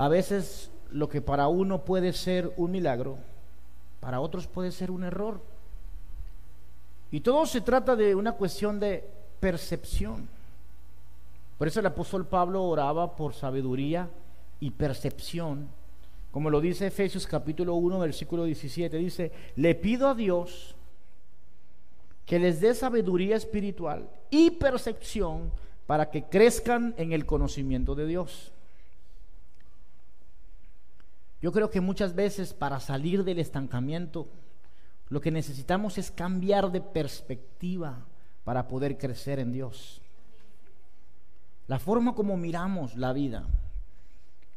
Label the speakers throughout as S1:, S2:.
S1: A veces lo que para uno puede ser un milagro, para otros puede ser un error. Y todo se trata de una cuestión de percepción. Por eso el apóstol Pablo oraba por sabiduría y percepción. Como lo dice Efesios capítulo 1, versículo 17, dice, le pido a Dios que les dé sabiduría espiritual y percepción para que crezcan en el conocimiento de Dios. Yo creo que muchas veces para salir del estancamiento, lo que necesitamos es cambiar de perspectiva para poder crecer en Dios. La forma como miramos la vida,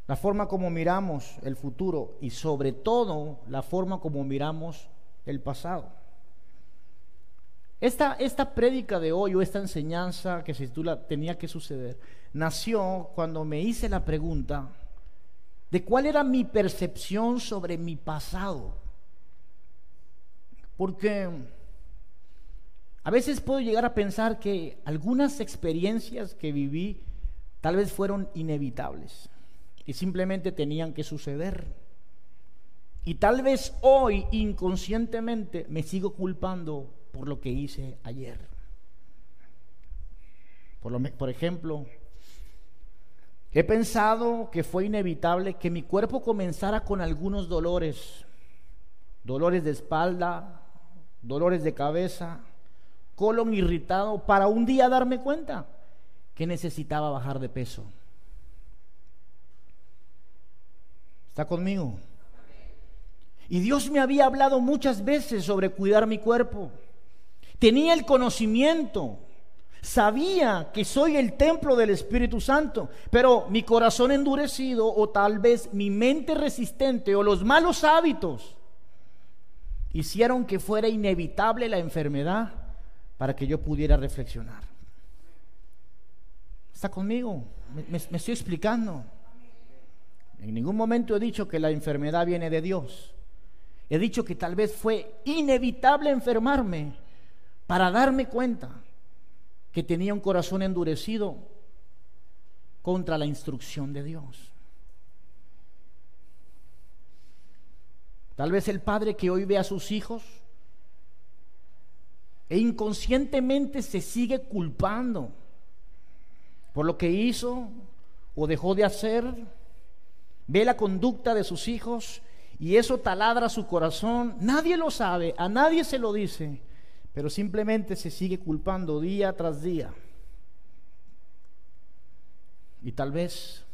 S1: la forma como miramos el futuro y sobre todo la forma como miramos el pasado. Esta, esta prédica de hoy o esta enseñanza que se titula Tenía que suceder, nació cuando me hice la pregunta de cuál era mi percepción sobre mi pasado. Porque a veces puedo llegar a pensar que algunas experiencias que viví tal vez fueron inevitables y simplemente tenían que suceder. Y tal vez hoy inconscientemente me sigo culpando por lo que hice ayer. Por, lo, por ejemplo, he pensado que fue inevitable que mi cuerpo comenzara con algunos dolores, dolores de espalda, dolores de cabeza, colon irritado, para un día darme cuenta que necesitaba bajar de peso. ¿Está conmigo? Y Dios me había hablado muchas veces sobre cuidar mi cuerpo. Tenía el conocimiento. Sabía que soy el templo del Espíritu Santo, pero mi corazón endurecido o tal vez mi mente resistente o los malos hábitos hicieron que fuera inevitable la enfermedad para que yo pudiera reflexionar. ¿Está conmigo? Me, estoy explicando. En ningún momento he dicho que la enfermedad viene de Dios. He dicho que tal vez fue inevitable enfermarme para darme cuenta que tenía un corazón endurecido contra la instrucción de Dios. Tal vez el padre que hoy ve a sus hijos e inconscientemente se sigue culpando por lo que hizo o dejó de hacer, ve la conducta de sus hijos y eso taladra su corazón. Nadie lo sabe, a nadie se lo dice, pero simplemente se sigue culpando día tras día. Y tal vez,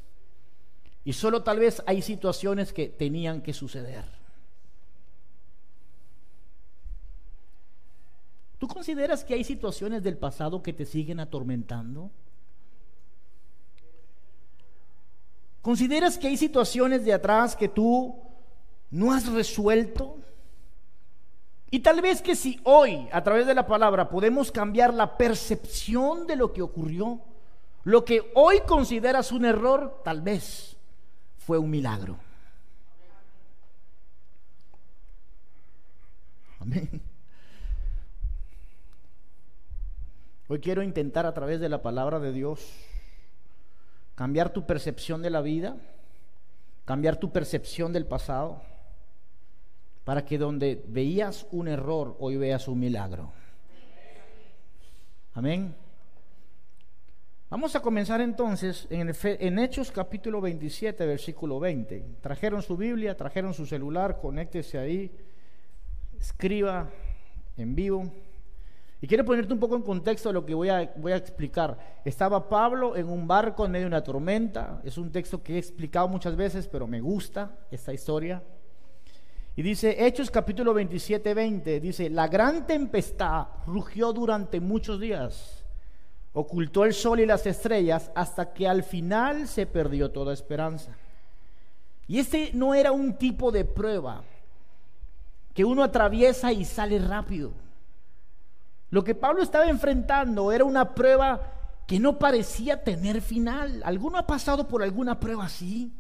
S1: y solo tal vez hay situaciones que tenían que suceder. ¿Tú consideras que hay situaciones del pasado que te siguen atormentando? ¿Consideras que hay situaciones de atrás que tú no has resuelto? Y tal vez que si hoy, a través de la palabra, podemos cambiar la percepción de lo que ocurrió, lo que hoy consideras un error, tal vez fue un milagro. Amén. Hoy quiero intentar a través de la palabra de Dios cambiar tu percepción de la vida, cambiar tu percepción del pasado, para que donde veías un error, hoy veas un milagro. Amén. Vamos a comenzar entonces en, Hechos capítulo 27, versículo 20. Trajeron su Biblia, trajeron su celular, conéctese ahí, escriba en vivo. Y quiero ponerte un poco en contexto lo que voy a, voy a explicar. Estaba Pablo en un barco en medio de una tormenta. Es un texto que he explicado muchas veces, pero me gusta esta historia. Y dice, Hechos capítulo 27, 20, dice, la gran tempestad rugió durante muchos días, ocultó el sol y las estrellas hasta que al final se perdió toda esperanza. Y este no era un tipo de prueba que uno atraviesa y sale rápido. Lo que Pablo estaba enfrentando era una prueba que no parecía tener final. ¿Alguno ha pasado por alguna prueba así?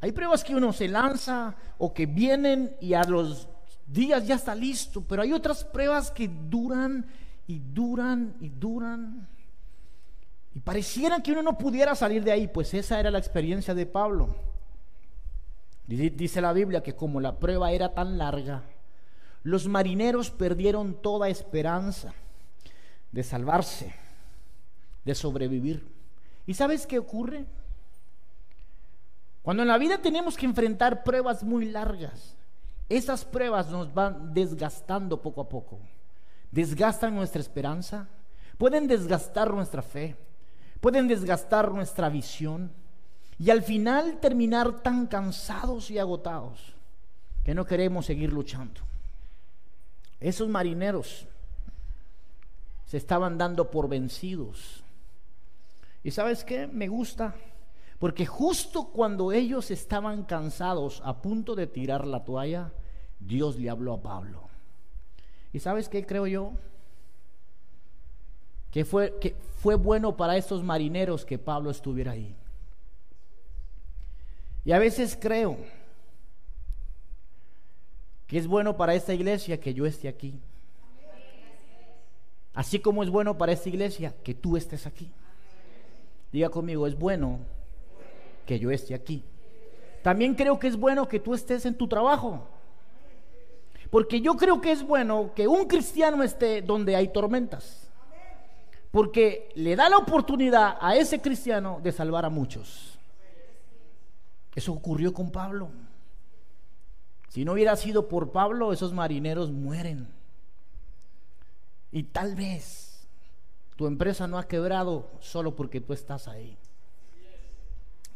S1: Hay pruebas que uno se lanza o que vienen y a los días ya está listo, pero hay otras pruebas que duran y duran y duran. Y pareciera que uno no pudiera salir de ahí, pues esa era la experiencia de Pablo. Dice la Biblia que como la prueba era tan larga, los marineros perdieron toda esperanza de salvarse, de sobrevivir. ¿Y sabes qué ocurre? Cuando en la vida tenemos que enfrentar pruebas muy largas, esas pruebas nos van desgastando poco a poco. Desgastan nuestra esperanza, pueden desgastar nuestra fe, pueden desgastar nuestra visión y al final terminar tan cansados y agotados que no queremos seguir luchando. Esos marineros se estaban dando por vencidos. ¿Y sabes qué? Me gusta. Porque justo cuando ellos estaban cansados, a punto de tirar la toalla, Dios le habló a Pablo. ¿Y sabes qué creo yo? Que fue, que fue bueno para estos marineros que Pablo estuviera ahí. Y a veces creo que es bueno para esta iglesia que yo esté aquí. Así como es bueno para esta iglesia que tú estés aquí. Diga conmigo, es bueno que yo esté aquí. También creo que es bueno que tú estés en tu trabajo. Porque yo creo que es bueno que un cristiano esté donde hay tormentas. Porque le da la oportunidad a ese cristiano de salvar a muchos. Eso ocurrió con Pablo. Si no hubiera sido por Pablo, esos marineros mueren. Y tal vez tu empresa no ha quebrado solo porque tú estás ahí.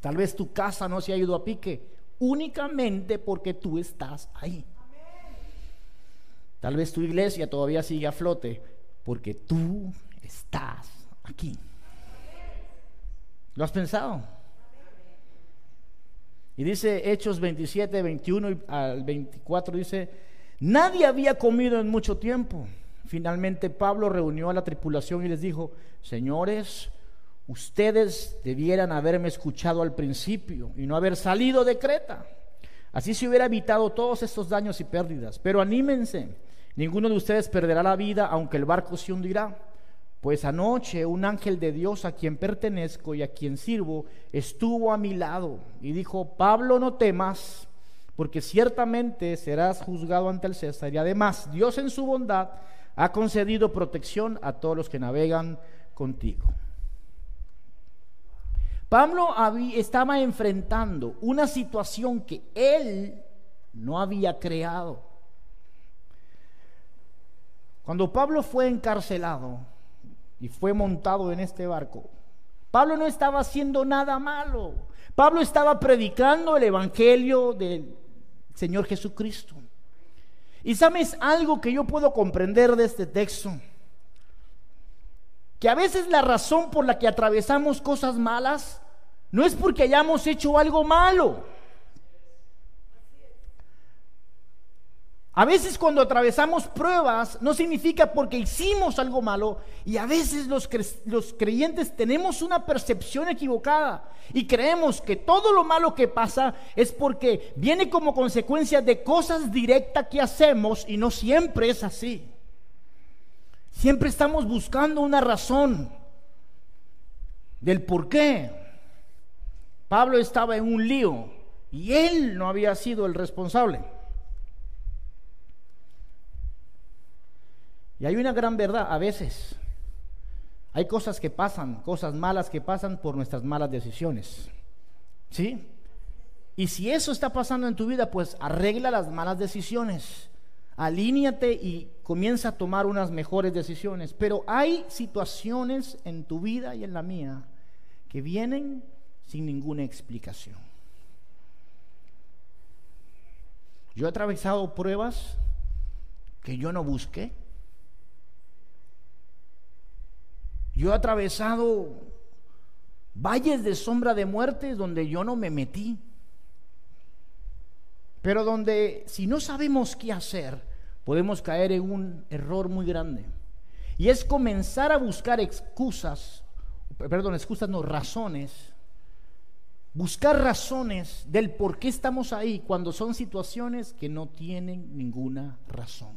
S1: Tal vez tu casa no se ha ido a pique únicamente porque tú estás ahí. Tal vez tu iglesia todavía sigue a flote porque tú estás aquí. ¿Lo has pensado? Y dice Hechos 27, 21 al 24, dice, nadie había comido en mucho tiempo. Finalmente Pablo reunió a la tripulación y les dijo, señores, ustedes debieran haberme escuchado al principio y no haber salido de Creta. Así se hubiera evitado todos estos daños y pérdidas. Pero anímense, ninguno de ustedes perderá la vida aunque el barco se hundirá. Pues anoche un ángel de Dios a quien pertenezco y a quien sirvo estuvo a mi lado y dijo, Pablo, no temas, porque ciertamente serás juzgado ante el César. Y además Dios en su bondad ha concedido protección a todos los que navegan contigo. Pablo estaba enfrentando una situación que él no había creado. Cuando Pablo fue encarcelado, y fue montado en este barco. Pablo no estaba haciendo nada malo. Pablo estaba predicando el Evangelio del Señor Jesucristo. Y sabes algo que yo puedo comprender de este texto. Que a veces la razón por la que atravesamos cosas malas no es porque hayamos hecho algo malo. A veces cuando atravesamos pruebas no significa porque hicimos algo malo y a veces los, los, creyentes tenemos una percepción equivocada y creemos que todo lo malo que pasa es porque viene como consecuencia de cosas directas que hacemos y no siempre es así. Siempre estamos buscando una razón del por qué. Pablo estaba en un lío y él no había sido el responsable. Y hay una gran verdad, a veces hay cosas que pasan, cosas malas que pasan por nuestras malas decisiones. ¿Sí? Y si eso está pasando en tu vida, pues arregla las malas decisiones. Alíñate y comienza a tomar unas mejores decisiones. Pero hay situaciones en tu vida y en la mía que vienen sin ninguna explicación. Yo he atravesado pruebas que yo no busqué. Yo he atravesado valles de sombra de muerte donde yo no me metí. Pero donde si no sabemos qué hacer, podemos caer en un error muy grande. Y es comenzar a buscar excusas, perdón, excusas no, razones. Buscar razones del por qué estamos ahí cuando son situaciones que no tienen ninguna razón.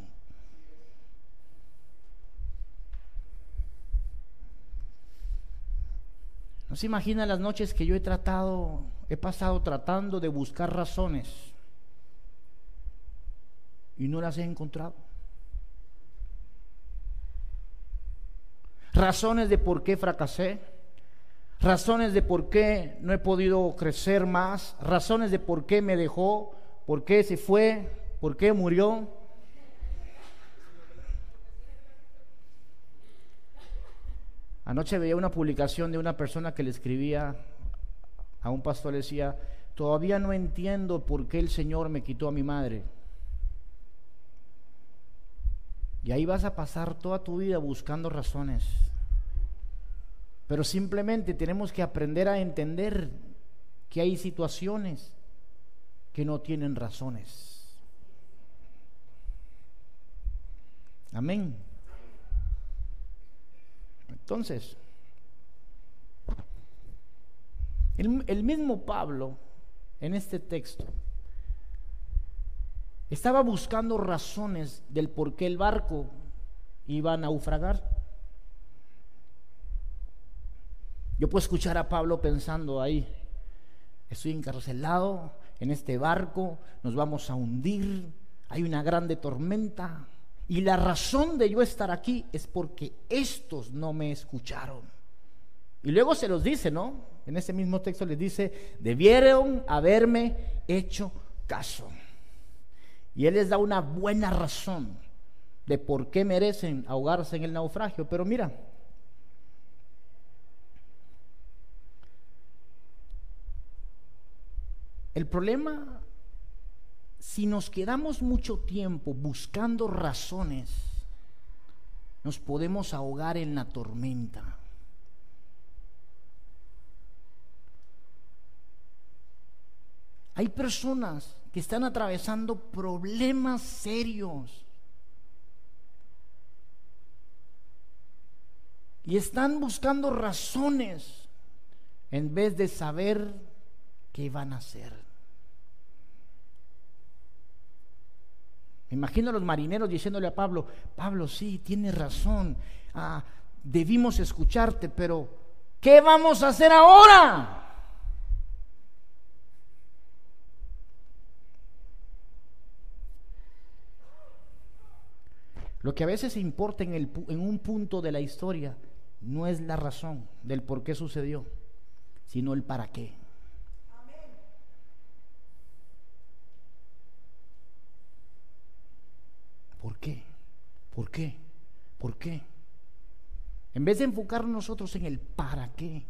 S1: No se imagina las noches que yo he tratado, he pasado tratando de buscar razones y no las he encontrado. Razones de por qué fracasé, razones de por qué no he podido crecer más, razones de por qué me dejó, por qué se fue, por qué murió. Anoche veía una publicación de una persona que le escribía a un pastor, le decía, todavía no entiendo por qué el Señor me quitó a mi madre. Y ahí vas a pasar toda tu vida buscando razones. Pero simplemente tenemos que aprender a entender que hay situaciones que no tienen razones. Amén. Entonces, el, mismo Pablo en este texto estaba buscando razones del por qué el barco iba a naufragar. Yo puedo escuchar a Pablo pensando ahí, estoy encarcelado en este barco, nos vamos a hundir, hay una grande tormenta, y la razón de yo estar aquí es porque estos no me escucharon. Y luego se los dice, ¿no? En ese mismo texto les dice, debieron haberme hecho caso. Y él les da una buena razón de por qué merecen ahogarse en el naufragio. Pero mira, el problema si nos quedamos mucho tiempo buscando razones, nos podemos ahogar en la tormenta. Hay personas que están atravesando problemas serios y están buscando razones en vez de saber qué van a hacer. Imagino a los marineros diciéndole a Pablo, Pablo, sí, tienes razón, ah, debimos escucharte, pero ¿qué vamos a hacer ahora? Lo que a veces importa en, el, en un punto de la historia no es la razón del por qué sucedió, sino el para qué. ¿Por qué? ¿Por qué? ¿Por qué? En vez de enfocarnos nosotros en el para qué.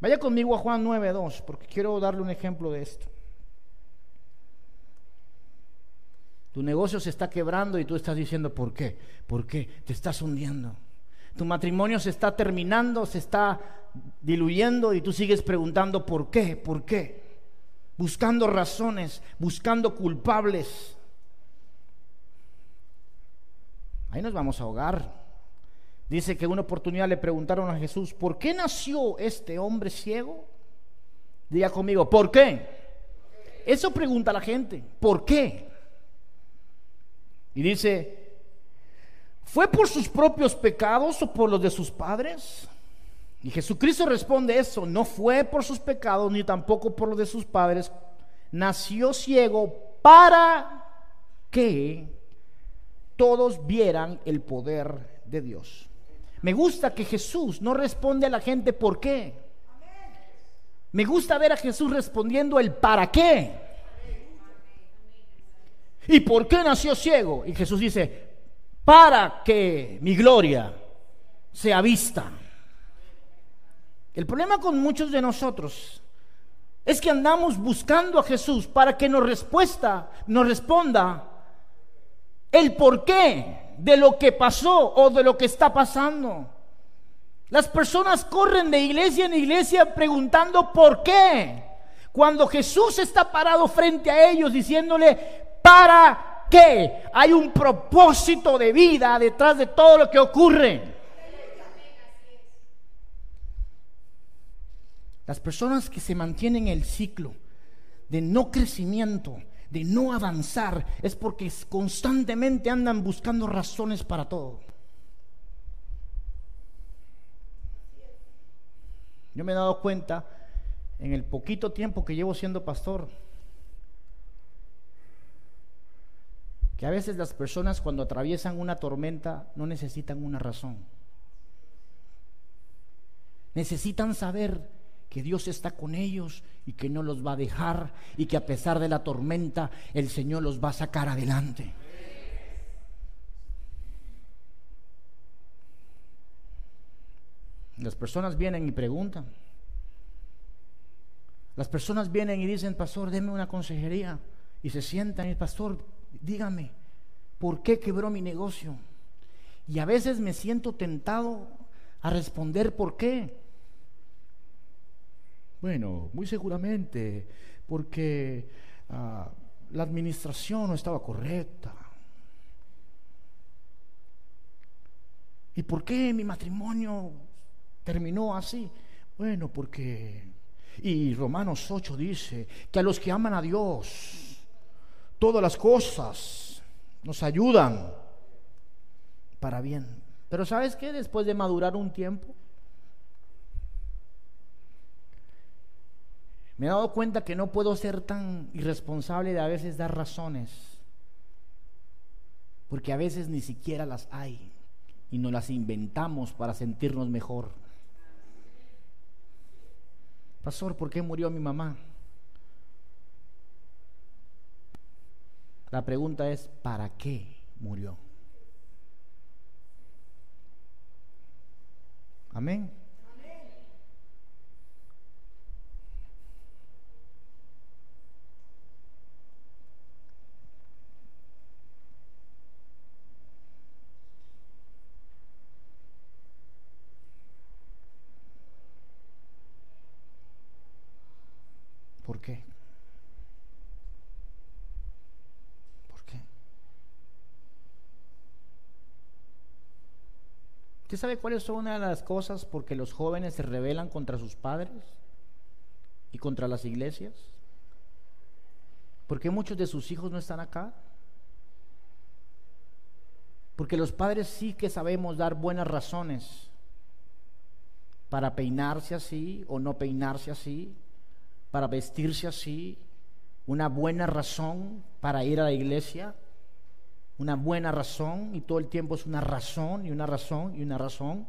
S1: Vaya conmigo a Juan 9.2, porque quiero darle un ejemplo de esto. Tu negocio se está quebrando y tú estás diciendo, ¿por qué? ¿Por qué? Te estás hundiendo. Tu matrimonio se está terminando, se está diluyendo y tú sigues preguntando, ¿por qué? ¿Por qué? Buscando razones, buscando culpables. Ahí nos vamos a ahogar. Dice que una oportunidad le preguntaron a Jesús, ¿por qué nació este hombre ciego? Diga conmigo, ¿por qué? Eso pregunta la gente, ¿por qué? Y dice, ¿fue por sus propios pecados o por los de sus padres? Y Jesucristo responde eso, no fue por sus pecados ni tampoco por los de sus padres. Nació ciego para que todos vieran el poder de Dios. Me gusta que Jesús no responde a la gente por qué. Me gusta ver a Jesús respondiendo el para qué. ¿Y por qué nació ciego? Y Jesús dice, para que mi gloria sea vista. El problema con muchos de nosotros es que andamos buscando a Jesús para que nos respuesta, nos responda el porqué de lo que pasó o de lo que está pasando. Las personas corren de iglesia en iglesia preguntando por qué. Cuando Jesús está parado frente a ellos diciéndole, ¿para qué? Hay un propósito de vida detrás de todo lo que ocurre. Las personas que se mantienen en el ciclo de no crecimiento, de no avanzar es porque constantemente andan buscando razones para todo. Yo me he dado cuenta en el poquito tiempo que llevo siendo pastor, que a veces las personas cuando atraviesan una tormenta no necesitan una razón. Necesitan saber que Dios está con ellos y que no los va a dejar y que a pesar de la tormenta el Señor los va a sacar adelante. Las personas vienen y preguntan. Las personas vienen y dicen, pastor, déme una consejería. Y se sientan y, pastor, dígame, ¿por qué quebró mi negocio? Y a veces me siento tentado a responder por qué. Bueno, muy seguramente porque ah, la administración no estaba correcta. ¿Y por qué mi matrimonio terminó así? Bueno, porque... Y Romanos 8 dice que a los que aman a Dios, todas las cosas nos ayudan para bien. Pero ¿sabes qué? Después de madurar un tiempo, Me he dado cuenta que no puedo ser tan irresponsable de a veces dar razones, porque a veces ni siquiera las hay y nos las inventamos para sentirnos mejor. Pastor, ¿por qué murió mi mamá? La pregunta es, ¿para qué murió? Amén. ¿Por qué? ¿Por qué? ¿Usted sabe cuáles son una de las cosas por que los jóvenes se rebelan contra sus padres y contra las iglesias? ¿Por qué muchos de sus hijos no están acá? Porque los padres sí que sabemos dar buenas razones para peinarse así o no peinarse así, para vestirse así, una buena razón para ir a la iglesia, una buena razón, y todo el tiempo es una razón y una razón y una razón.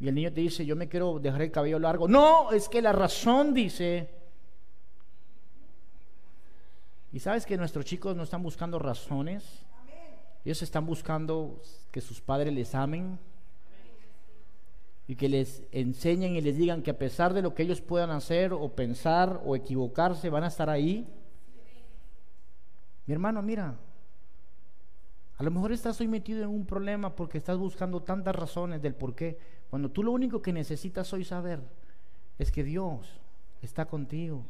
S1: Y el niño te dice, yo me quiero dejar el cabello largo. No, es que la razón dice... Y sabes que nuestros chicos no están buscando razones, ellos están buscando que sus padres les amen, y que les enseñen y les digan que a pesar de lo que ellos puedan hacer o pensar o equivocarse, van a estar ahí. Mi hermano, mira, a lo mejor estás hoy metido en un problema porque estás buscando tantas razones del por qué, cuando tú lo único que necesitas hoy saber es que Dios está contigo.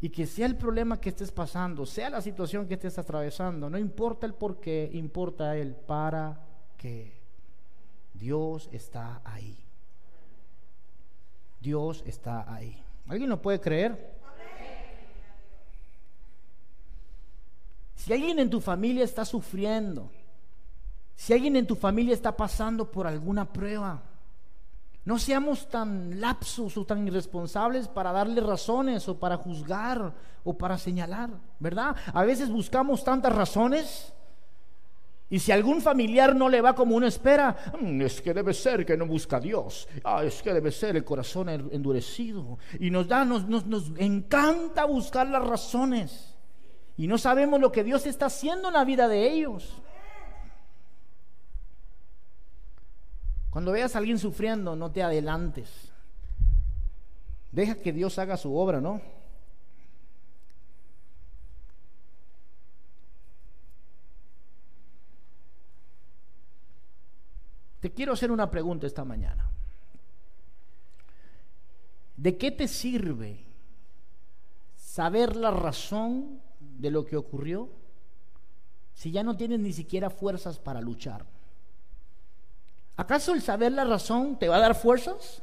S1: Y que sea el problema que estés pasando, sea la situación que estés atravesando, no importa el por qué, importa el para qué. Dios está ahí. Dios está ahí. ¿Alguien lo puede creer? Si alguien en tu familia está sufriendo, si alguien en tu familia está pasando por alguna prueba, no seamos tan lapsos o tan irresponsables para darle razones o para juzgar o para señalar, ¿verdad? A veces buscamos tantas razones y si algún familiar no le va como uno espera, mm, es que debe ser que no busca a Dios. Ah, es que debe ser el corazón endurecido. Y nos da, nos, nos, nos encanta buscar las razones. Y no sabemos lo que Dios está haciendo en la vida de ellos. Cuando veas a alguien sufriendo, no te adelantes. Deja que Dios haga su obra, ¿no? Te quiero hacer una pregunta esta mañana. ¿De qué te sirve saber la razón de lo que ocurrió si ya no tienes ni siquiera fuerzas para luchar? ¿Acaso el saber la razón te va a dar fuerzas?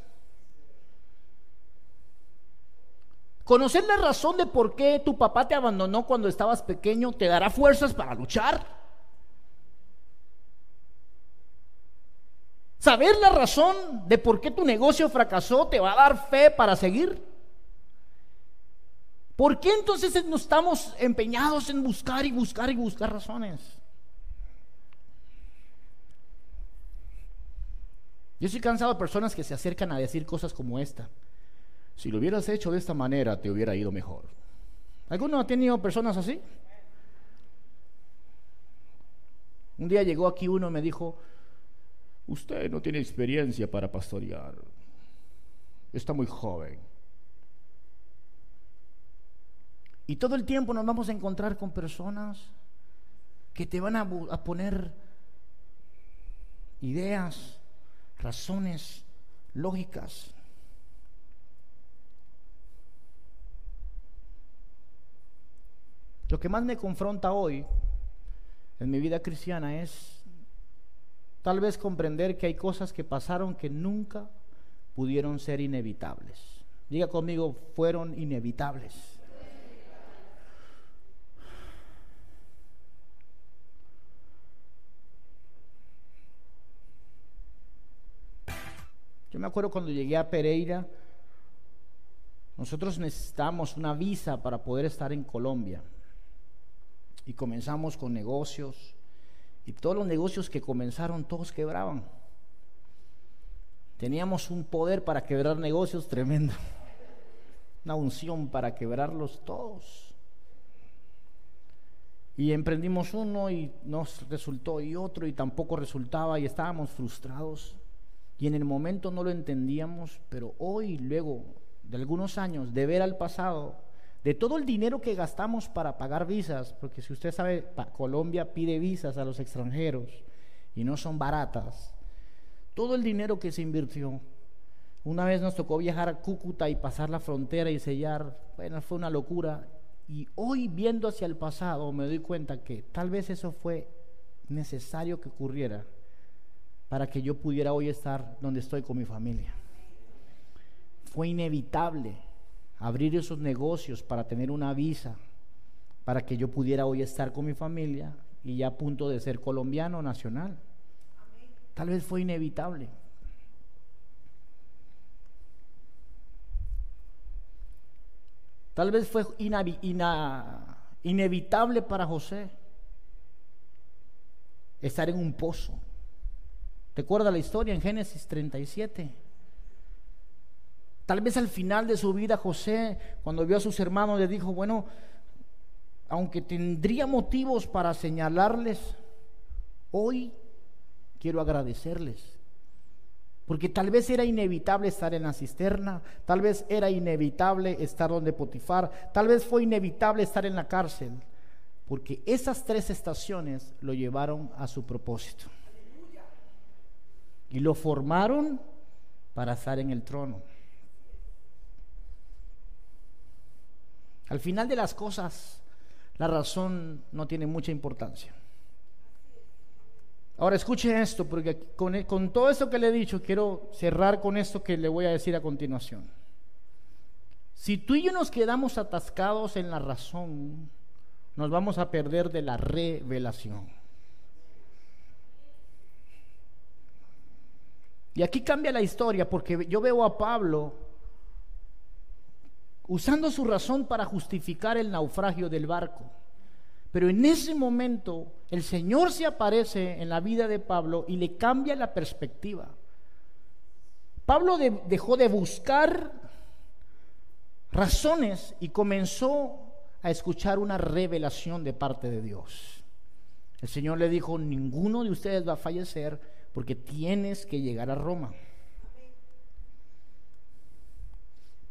S1: ¿Conocer la razón de por qué tu papá te abandonó cuando estabas pequeño te dará fuerzas para luchar? Saber la razón de por qué tu negocio fracasó te va a dar fe para seguir. ¿Por qué entonces no estamos empeñados en buscar y buscar y buscar razones? Yo estoy cansado de personas que se acercan a decir cosas como esta. Si lo hubieras hecho de esta manera, te hubiera ido mejor. ¿Alguno ha tenido personas así? Un día llegó aquí uno y me dijo, usted no tiene experiencia para pastorear, está muy joven. Y todo el tiempo nos vamos a encontrar con personas que te van a, poner ideas, razones lógicas. Lo que más me confronta hoy en mi vida cristiana es tal vez comprender que hay cosas que pasaron que nunca pudieron ser inevitables. Diga conmigo, fueron inevitables. Yo me acuerdo cuando llegué a Pereira, nosotros necesitamos una visa para poder estar en Colombia. Y comenzamos con negocios. Y todos los negocios que comenzaron, todos quebraban. Teníamos un poder para quebrar negocios tremendo. Una unción para quebrarlos todos. Y emprendimos uno y nos resultó y otro y tampoco resultaba y estábamos frustrados. Y en el momento no lo entendíamos, pero hoy, luego de algunos años, de ver al pasado, de todo el dinero que gastamos para pagar visas, porque si usted sabe, Colombia pide visas a los extranjeros y no son baratas, todo el dinero que se invirtió, una vez nos tocó viajar a Cúcuta y pasar la frontera y sellar, bueno, fue una locura. Y hoy viendo hacia el pasado me doy cuenta que tal vez eso fue necesario que ocurriera para que yo pudiera hoy estar donde estoy con mi familia. Fue inevitable abrir esos negocios para tener una visa, para que yo pudiera hoy estar con mi familia y ya a punto de ser colombiano nacional. Tal vez fue inevitable. Tal vez fue inevitable para José estar en un pozo Recuerda la historia en Génesis 37. Tal vez al final de su vida José, cuando vio a sus hermanos, le dijo, bueno, aunque tendría motivos para señalarles, hoy quiero agradecerles. Porque tal vez era inevitable estar en la cisterna, tal vez era inevitable estar donde Potifar, tal vez fue inevitable estar en la cárcel, porque esas tres estaciones lo llevaron a su propósito y lo formaron para estar en el trono. Al final de las cosas, la razón no tiene mucha importancia. Ahora escuchen esto, porque con, con, todo esto que le he dicho, quiero cerrar con esto que le voy a decir a continuación. Si tú y yo nos quedamos atascados en la razón, nos vamos a perder de la revelación. Y aquí cambia la historia porque yo veo a Pablo usando su razón para justificar el naufragio del barco. Pero en ese momento el Señor se aparece en la vida de Pablo y le cambia la perspectiva. Pablo dejó de buscar razones y comenzó a escuchar una revelación de parte de Dios. El Señor le dijo, ninguno de ustedes va a fallecer, porque tienes que llegar a Roma.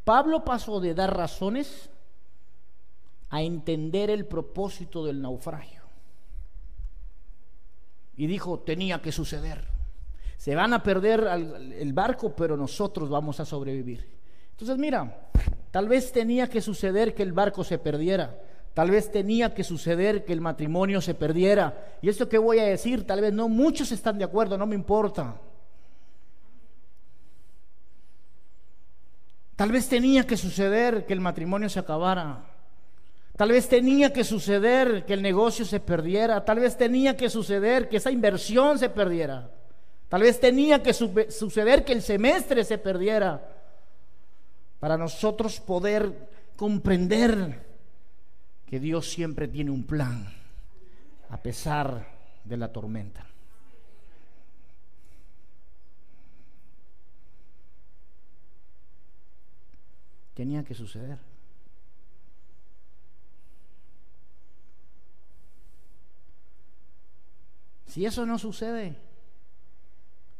S1: Pablo pasó de dar razones a entender el propósito del naufragio. Y dijo, tenía que suceder. Se van a perder el barco, pero nosotros vamos a sobrevivir. Entonces mira, tal vez tenía que suceder que el barco se perdiera Tal vez tenía que suceder que el matrimonio se perdiera. Y esto que voy a decir, tal vez no muchos están de acuerdo, no me importa. Tal vez tenía que suceder que el matrimonio se acabara. Tal vez tenía que suceder que el negocio se perdiera. Tal vez tenía que suceder que esa inversión se perdiera. Tal vez tenía que suceder que el semestre se perdiera para nosotros poder comprender que Dios siempre tiene un plan a pesar de la tormenta. Tenía que suceder. Si eso no sucede,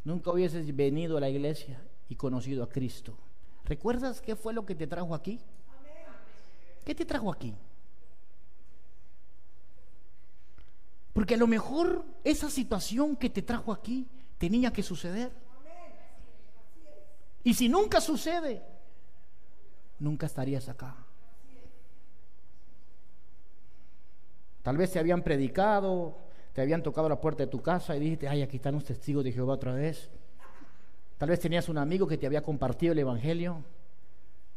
S1: nunca hubieses venido a la iglesia y conocido a Cristo. ¿Recuerdas qué fue lo que te trajo aquí? ¿Qué te trajo aquí? Porque a lo mejor esa situación que te trajo aquí tenía que suceder. Y si nunca sucede, nunca estarías acá. Tal vez te habían predicado, te habían tocado la puerta de tu casa y dijiste, ay, aquí están los testigos de Jehová otra vez. Tal vez tenías un amigo que te había compartido el Evangelio,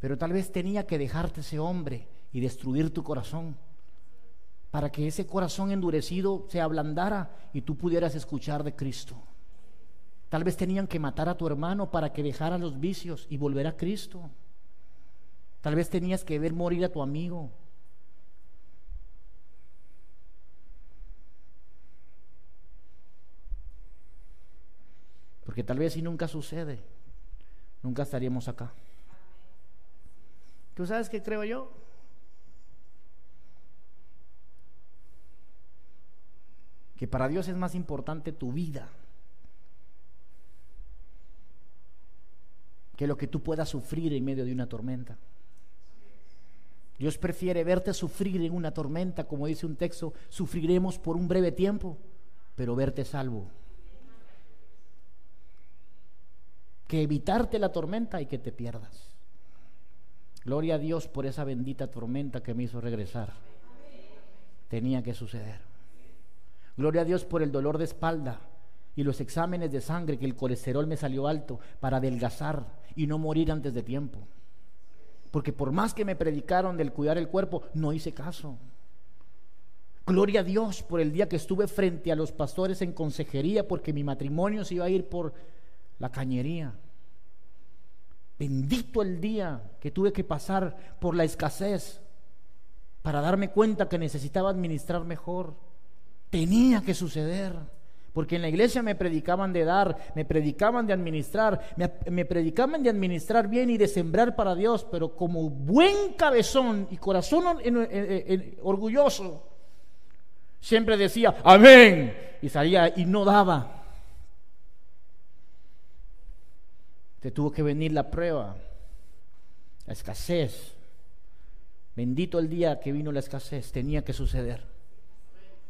S1: pero tal vez tenía que dejarte ese hombre y destruir tu corazón para que ese corazón endurecido se ablandara y tú pudieras escuchar de Cristo. Tal vez tenían que matar a tu hermano para que dejara los vicios y volver a Cristo. Tal vez tenías que ver morir a tu amigo. Porque tal vez si nunca sucede, nunca estaríamos acá. ¿Tú sabes qué creo yo? Que para Dios es más importante tu vida que lo que tú puedas sufrir en medio de una tormenta. Dios prefiere verte sufrir en una tormenta, como dice un texto, sufriremos por un breve tiempo, pero verte salvo. Que evitarte la tormenta y que te pierdas. Gloria a Dios por esa bendita tormenta que me hizo regresar. Tenía que suceder. Gloria a Dios por el dolor de espalda y los exámenes de sangre que el colesterol me salió alto para adelgazar y no morir antes de tiempo. Porque por más que me predicaron del cuidar el cuerpo, no hice caso. Gloria a Dios por el día que estuve frente a los pastores en consejería porque mi matrimonio se iba a ir por la cañería. Bendito el día que tuve que pasar por la escasez para darme cuenta que necesitaba administrar mejor. Tenía que suceder. Porque en la iglesia me predicaban de dar, me predicaban de administrar, me, predicaban de administrar bien y de sembrar para Dios, pero como buen cabezón y corazón orgulloso, siempre decía, amén, y salía y no daba. te tuvo que venir la prueba, la escasez. Bendito el día que vino la escasez, tenía que suceder.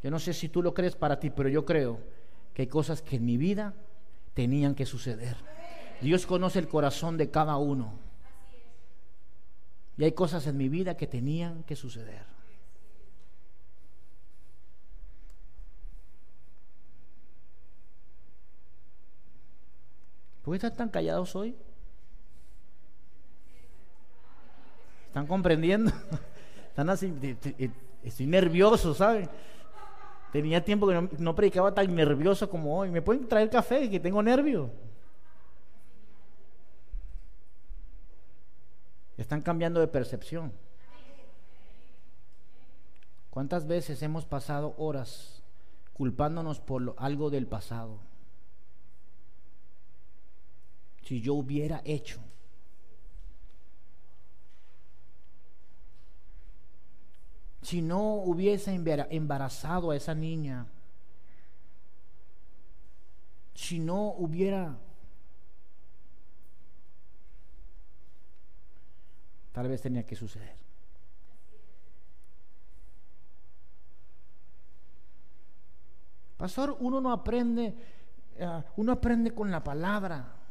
S1: Yo no sé si tú lo crees para ti, pero yo creo que hay cosas que en mi vida tenían que suceder. Dios conoce el corazón de cada uno. Y hay cosas en mi vida que tenían que suceder. ¿Por qué están tan callados hoy? ¿Están comprendiendo? Están así, estoy nervioso, ¿saben? Tenía tiempo que no, predicaba tan nervioso como hoy. ¿Me pueden traer café? Que tengo nervio. Están cambiando de percepción. ¿Cuántas veces hemos pasado horas culpándonos por algo del pasado? si yo hubiera hecho. Si no hubiese embarazado a esa niña, si no hubiera, tal vez tenía que suceder. Pastor, uno no aprende, eh, uno aprende con la palabra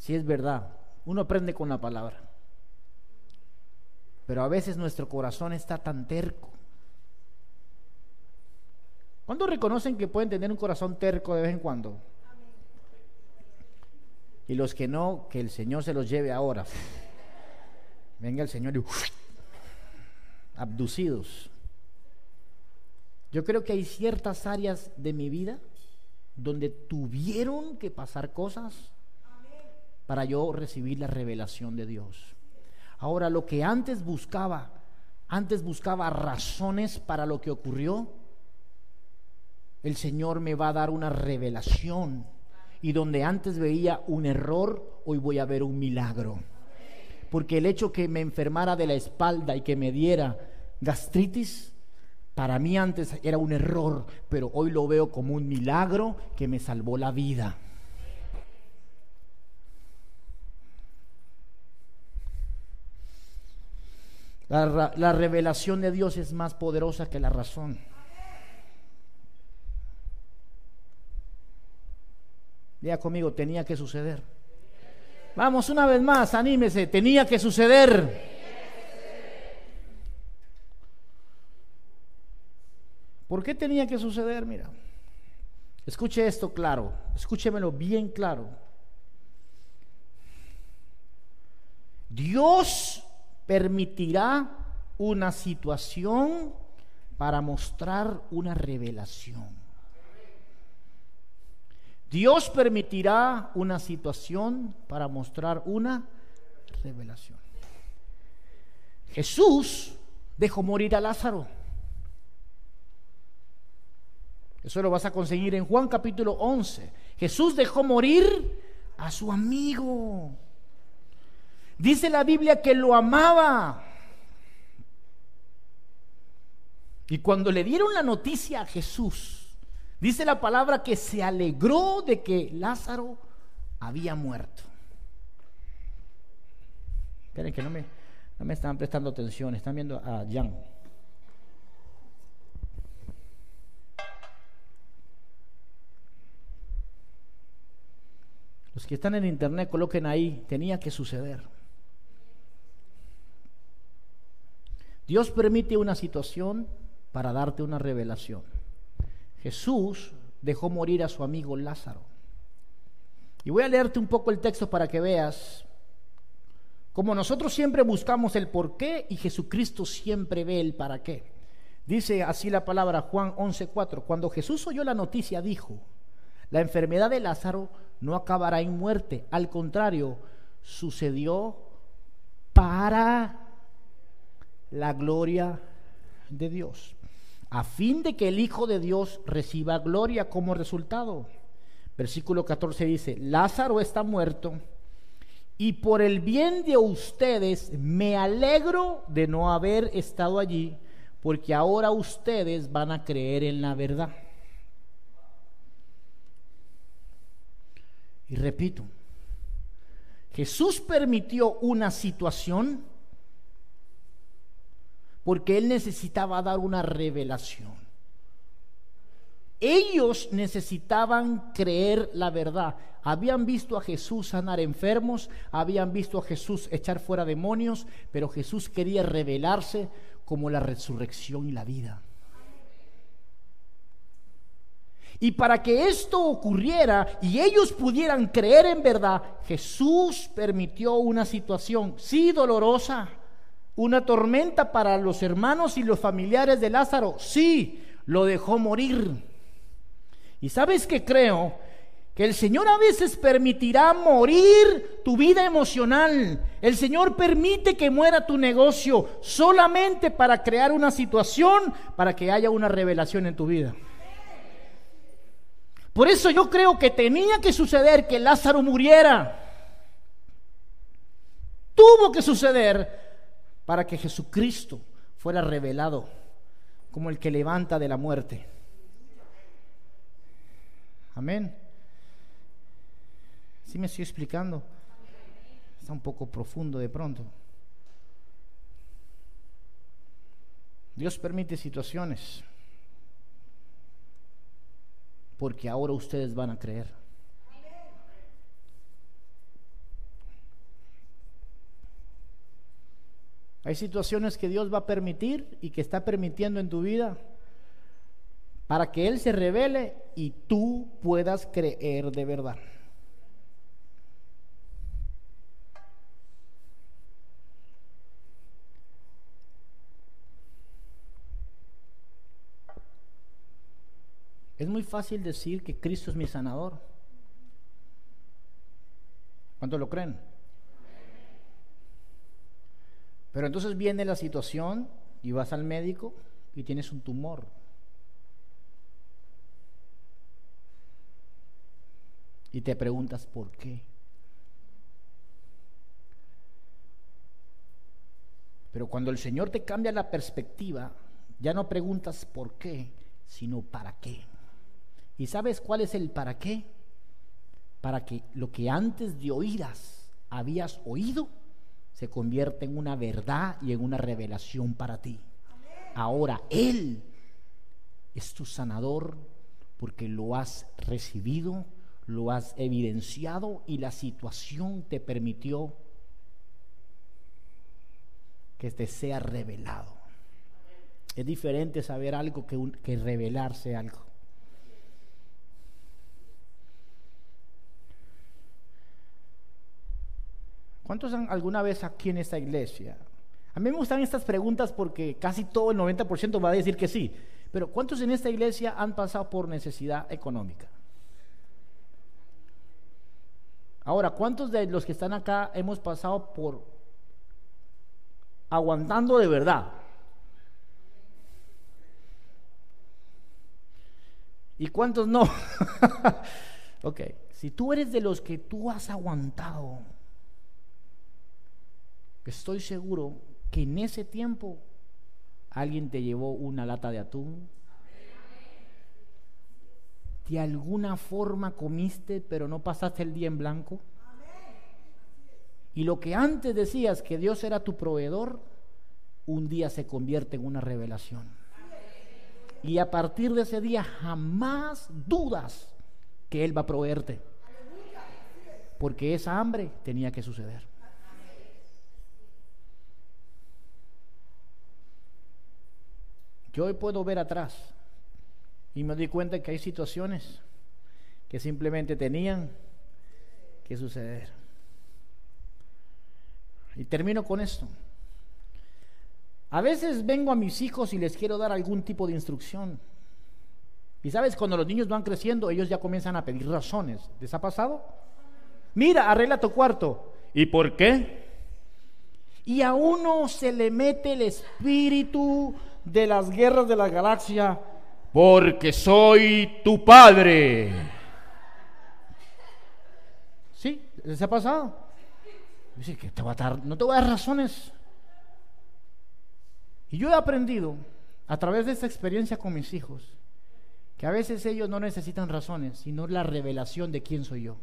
S1: si es verdad, uno aprende con la palabra. Pero a veces nuestro corazón está tan terco. ¿Cuándo reconocen que pueden tener un corazón terco de vez en cuando? Y los que no, que el Señor se los lleve ahora. Venga el Señor y abducidos. Yo creo que hay ciertas áreas de mi vida donde tuvieron que pasar cosas para yo recibir la revelación de Dios. Ahora, lo que antes buscaba, antes buscaba razones para lo que ocurrió, el Señor me va a dar una revelación. Y donde antes veía un error, hoy voy a ver un milagro. Porque el hecho que me enfermara de la espalda y que me diera gastritis, para mí antes era un error, pero hoy lo veo como un milagro que me salvó la vida. La, revelación de Dios es más poderosa que la razón. Diga conmigo, tenía que suceder. Vamos una vez más, anímese, tenía que suceder. ¿Por qué tenía que suceder? Mira, escuche esto claro, escúchemelo bien claro. Dios permitirá una situación para mostrar una revelación. Dios permitirá una situación para mostrar una revelación. Jesús dejó morir a Lázaro. Eso lo vas a conseguir en Juan capítulo 11. Jesús dejó morir a su amigo. Dice la Biblia que lo amaba. Y cuando le dieron la noticia a Jesús, dice la palabra que se alegró de que Lázaro había muerto. Esperen que no me, no me están prestando atención, están viendo a Jan. Los que están en internet coloquen ahí, tenía que suceder. Dios permite una situación para darte una revelación. Jesús dejó morir a su amigo Lázaro. Y voy a leerte un poco el texto para que veas como nosotros siempre buscamos el por qué y Jesucristo siempre ve el para qué. Dice así la palabra Juan 11:4, cuando Jesús oyó la noticia dijo, la enfermedad de Lázaro no acabará en muerte, al contrario, sucedió para la gloria de Dios, a fin de que el Hijo de Dios reciba gloria como resultado. Versículo 14 dice, Lázaro está muerto y por el bien de ustedes me alegro de no haber estado allí, porque ahora ustedes van a creer en la verdad. Y repito, Jesús permitió una situación porque él necesitaba dar una revelación. Ellos necesitaban creer la verdad. Habían visto a Jesús sanar enfermos, habían visto a Jesús echar fuera demonios, pero Jesús quería revelarse como la resurrección y la vida. Y para que esto ocurriera y ellos pudieran creer en verdad, Jesús permitió una situación, sí dolorosa, una tormenta para los hermanos y los familiares de Lázaro. Sí, lo dejó morir. Y sabes que creo que el Señor a veces permitirá morir tu vida emocional. El Señor permite que muera tu negocio solamente para crear una situación para que haya una revelación en tu vida. Por eso yo creo que tenía que suceder que Lázaro muriera. Tuvo que suceder para que Jesucristo fuera revelado como el que levanta de la muerte. Amén. ¿Sí me estoy explicando? Está un poco profundo de pronto. Dios permite situaciones porque ahora ustedes van a creer. Hay situaciones que Dios va a permitir y que está permitiendo en tu vida para que Él se revele y tú puedas creer de verdad. Es muy fácil decir que Cristo es mi sanador. ¿Cuánto lo creen? Pero entonces viene la situación y vas al médico y tienes un tumor. Y te preguntas por qué. Pero cuando el Señor te cambia la perspectiva, ya no preguntas por qué, sino para qué. ¿Y sabes cuál es el para qué? Para que lo que antes de oídas habías oído se convierta en una verdad y en una revelación para ti. Ahora Él es tu sanador porque lo has recibido, lo has evidenciado y la situación te permitió que te sea revelado. Es diferente saber algo que revelarse algo. ¿Cuántos han alguna vez aquí en esta iglesia? A mí me gustan estas preguntas porque casi todo el 90% va a decir que sí. Pero ¿cuántos en esta iglesia han pasado por necesidad económica? Ahora, ¿cuántos de los que están acá hemos pasado por aguantando de verdad. ¿Y cuántos no? ok, si tú eres de los que tú has aguantado, estoy seguro que en ese tiempo alguien te llevó una lata de atún. De alguna forma comiste, pero no pasaste el día en blanco. Y lo que antes decías que Dios era tu proveedor, un día se convierte en una revelación. Y a partir de ese día jamás dudas que Él va a proveerte. Porque esa hambre tenía que suceder. Yo hoy puedo ver atrás y me doy cuenta que hay situaciones que simplemente tenían que suceder. Y termino con esto. A veces vengo a mis hijos y les quiero dar algún tipo de instrucción. Y sabes, cuando los niños van creciendo, ellos ya comienzan a pedir razones. ¿Les ha pasado? Mira, arregla tu cuarto. ¿Y por qué? Y a uno se le mete el espíritu de las guerras de la galaxia. Porque soy tu padre. ¿Sí? ¿Les ha pasado? Dice que te va a dar, no te voy a dar razones. Y yo he aprendido a través de esta experiencia con mis hijos que a veces ellos no necesitan razones, sino la revelación de quién soy yo.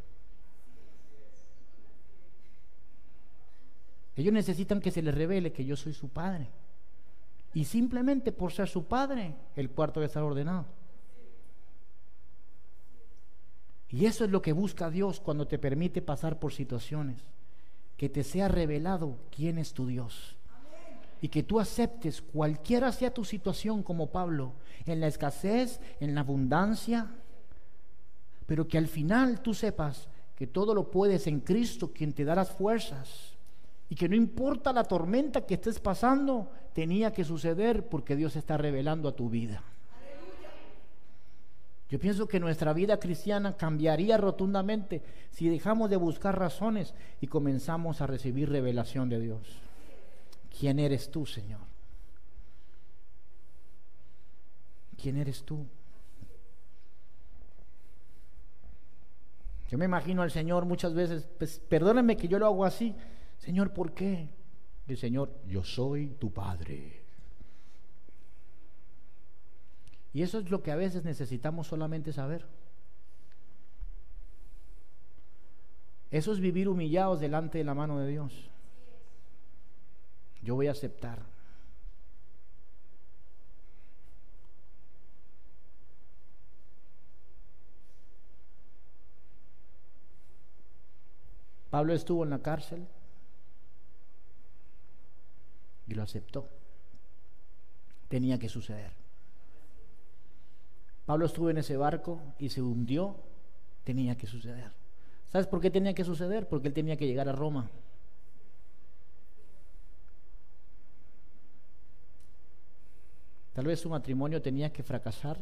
S1: Ellos necesitan que se les revele que yo soy su padre. Y simplemente por ser su padre, el cuarto debe estar ordenado. Y eso es lo que busca Dios cuando te permite pasar por situaciones que te sea revelado quién es tu Dios. Y que tú aceptes cualquiera sea tu situación como Pablo, en la escasez, en la abundancia, pero que al final tú sepas que todo lo puedes en Cristo, quien te da las fuerzas. Y que no importa la tormenta que estés pasando, tenía que suceder porque Dios está revelando a tu vida. Yo pienso que nuestra vida cristiana cambiaría rotundamente si dejamos de buscar razones y comenzamos a recibir revelación de Dios. ¿Quién eres tú, Señor? ¿Quién eres tú? Yo me imagino al Señor muchas veces, pues perdónenme que yo lo hago así. Señor, ¿por qué? El Señor, yo soy tu Padre. Y eso es lo que a veces necesitamos solamente saber. Eso es vivir humillados delante de la mano de Dios. Yo voy a aceptar. Pablo estuvo en la cárcel y lo aceptó. Tenía que suceder. Pablo estuvo en ese barco y se hundió, tenía que suceder. ¿Sabes por qué tenía que suceder? Porque él tenía que llegar a Roma. Tal vez su matrimonio tenía que fracasar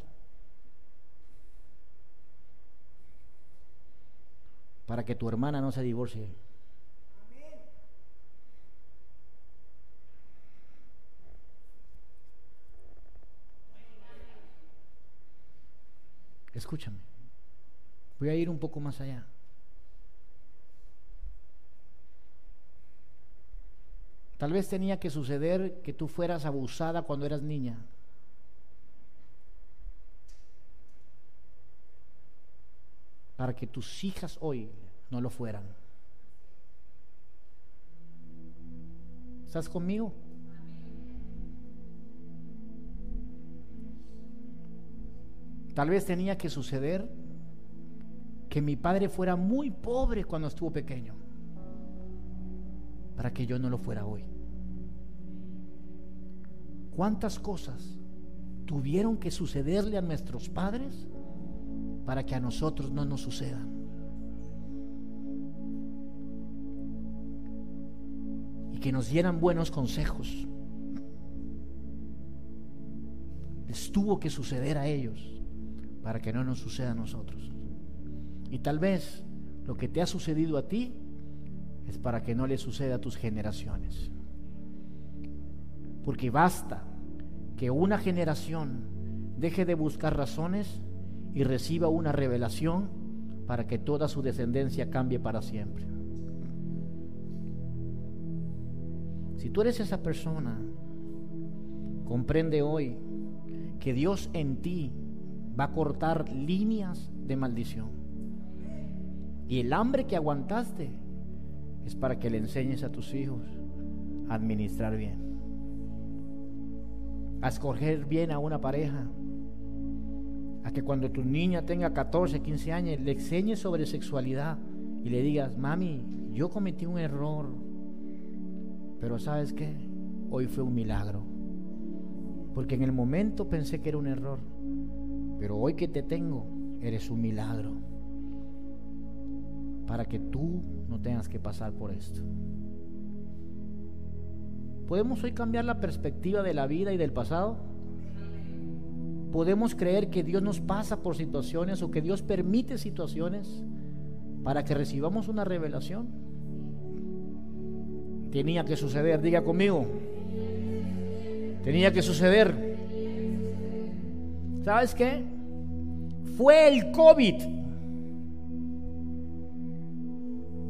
S1: para que tu hermana no se divorcie. Escúchame. Voy a ir un poco más allá. Tal vez tenía que suceder que tú fueras abusada cuando eras niña. Para que tus hijas hoy no lo fueran. ¿Estás conmigo? Tal vez tenía que suceder que mi padre fuera muy pobre cuando estuvo pequeño, para que yo no lo fuera hoy. ¿Cuántas cosas tuvieron que sucederle a nuestros padres para que a nosotros no nos sucedan? Y que nos dieran buenos consejos. Les tuvo que suceder a ellos para que no nos suceda a nosotros. Y tal vez lo que te ha sucedido a ti es para que no le suceda a tus generaciones. Porque basta que una generación deje de buscar razones y reciba una revelación para que toda su descendencia cambie para siempre. Si tú eres esa persona, comprende hoy que Dios en ti va a cortar líneas de maldición. Y el hambre que aguantaste es para que le enseñes a tus hijos a administrar bien, a escoger bien a una pareja, a que cuando tu niña tenga 14, 15 años le enseñes sobre sexualidad y le digas, mami, yo cometí un error, pero sabes qué, hoy fue un milagro, porque en el momento pensé que era un error pero hoy que te tengo, eres un milagro. Para que tú no tengas que pasar por esto. ¿Podemos hoy cambiar la perspectiva de la vida y del pasado? ¿Podemos creer que Dios nos pasa por situaciones o que Dios permite situaciones para que recibamos una revelación? Tenía que suceder, diga conmigo. Tenía que suceder. ¿Sabes qué? Fue el COVID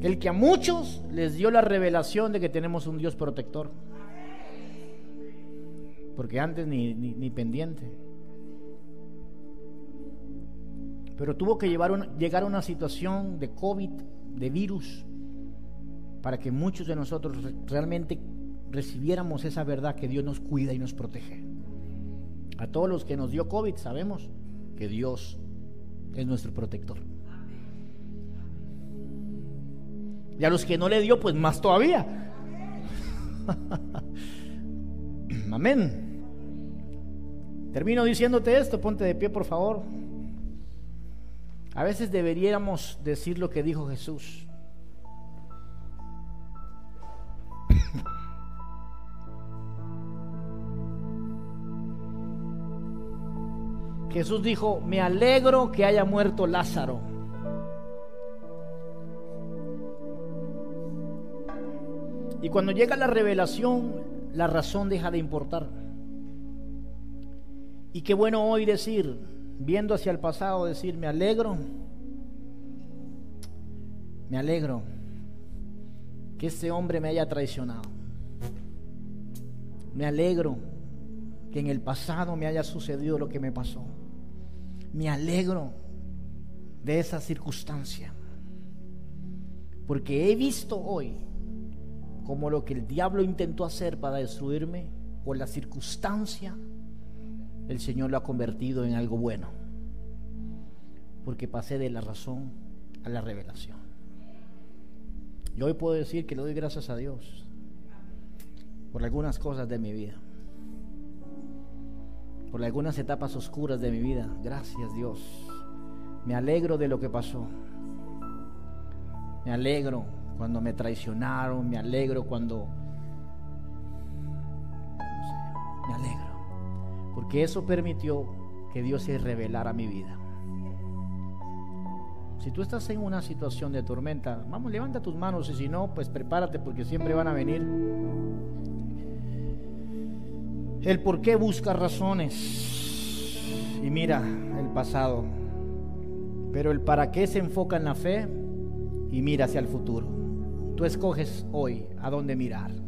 S1: el que a muchos les dio la revelación de que tenemos un Dios protector. Porque antes ni, ni, pendiente. Pero tuvo que llevar llegar a una situación de COVID, de virus, para que muchos de nosotros realmente recibiéramos esa verdad que Dios nos cuida y nos protege. A todos los que nos dio COVID sabemos que Dios es nuestro protector. Y a los que no le dio, pues más todavía. Amén. Termino diciéndote esto, ponte de pie por favor. A veces deberíamos decir lo que dijo Jesús. Jesús dijo, me alegro que haya muerto Lázaro. Y cuando llega la revelación, la razón deja de importar. Y qué bueno hoy decir, viendo hacia el pasado, decir, me alegro, me alegro que este hombre me haya traicionado. Me alegro que en el pasado me haya sucedido lo que me pasó me alegro de esa circunstancia. Porque he visto hoy como lo que el diablo intentó hacer para destruirme, por la circunstancia, el Señor lo ha convertido en algo bueno. Porque pasé de la razón a la revelación. Y hoy puedo decir que le doy gracias a Dios por algunas cosas de mi vida por algunas etapas oscuras de mi vida. Gracias Dios. Me alegro de lo que pasó. Me alegro cuando me traicionaron. Me alegro cuando... me alegro. Porque eso permitió que Dios se revelara mi vida. Si tú estás en una situación de tormenta, vamos, levanta tus manos y si no, pues prepárate porque siempre van a venir. El por qué busca razones y mira el pasado, pero el para qué se enfoca en la fe y mira hacia el futuro. Tú escoges hoy a dónde mirar.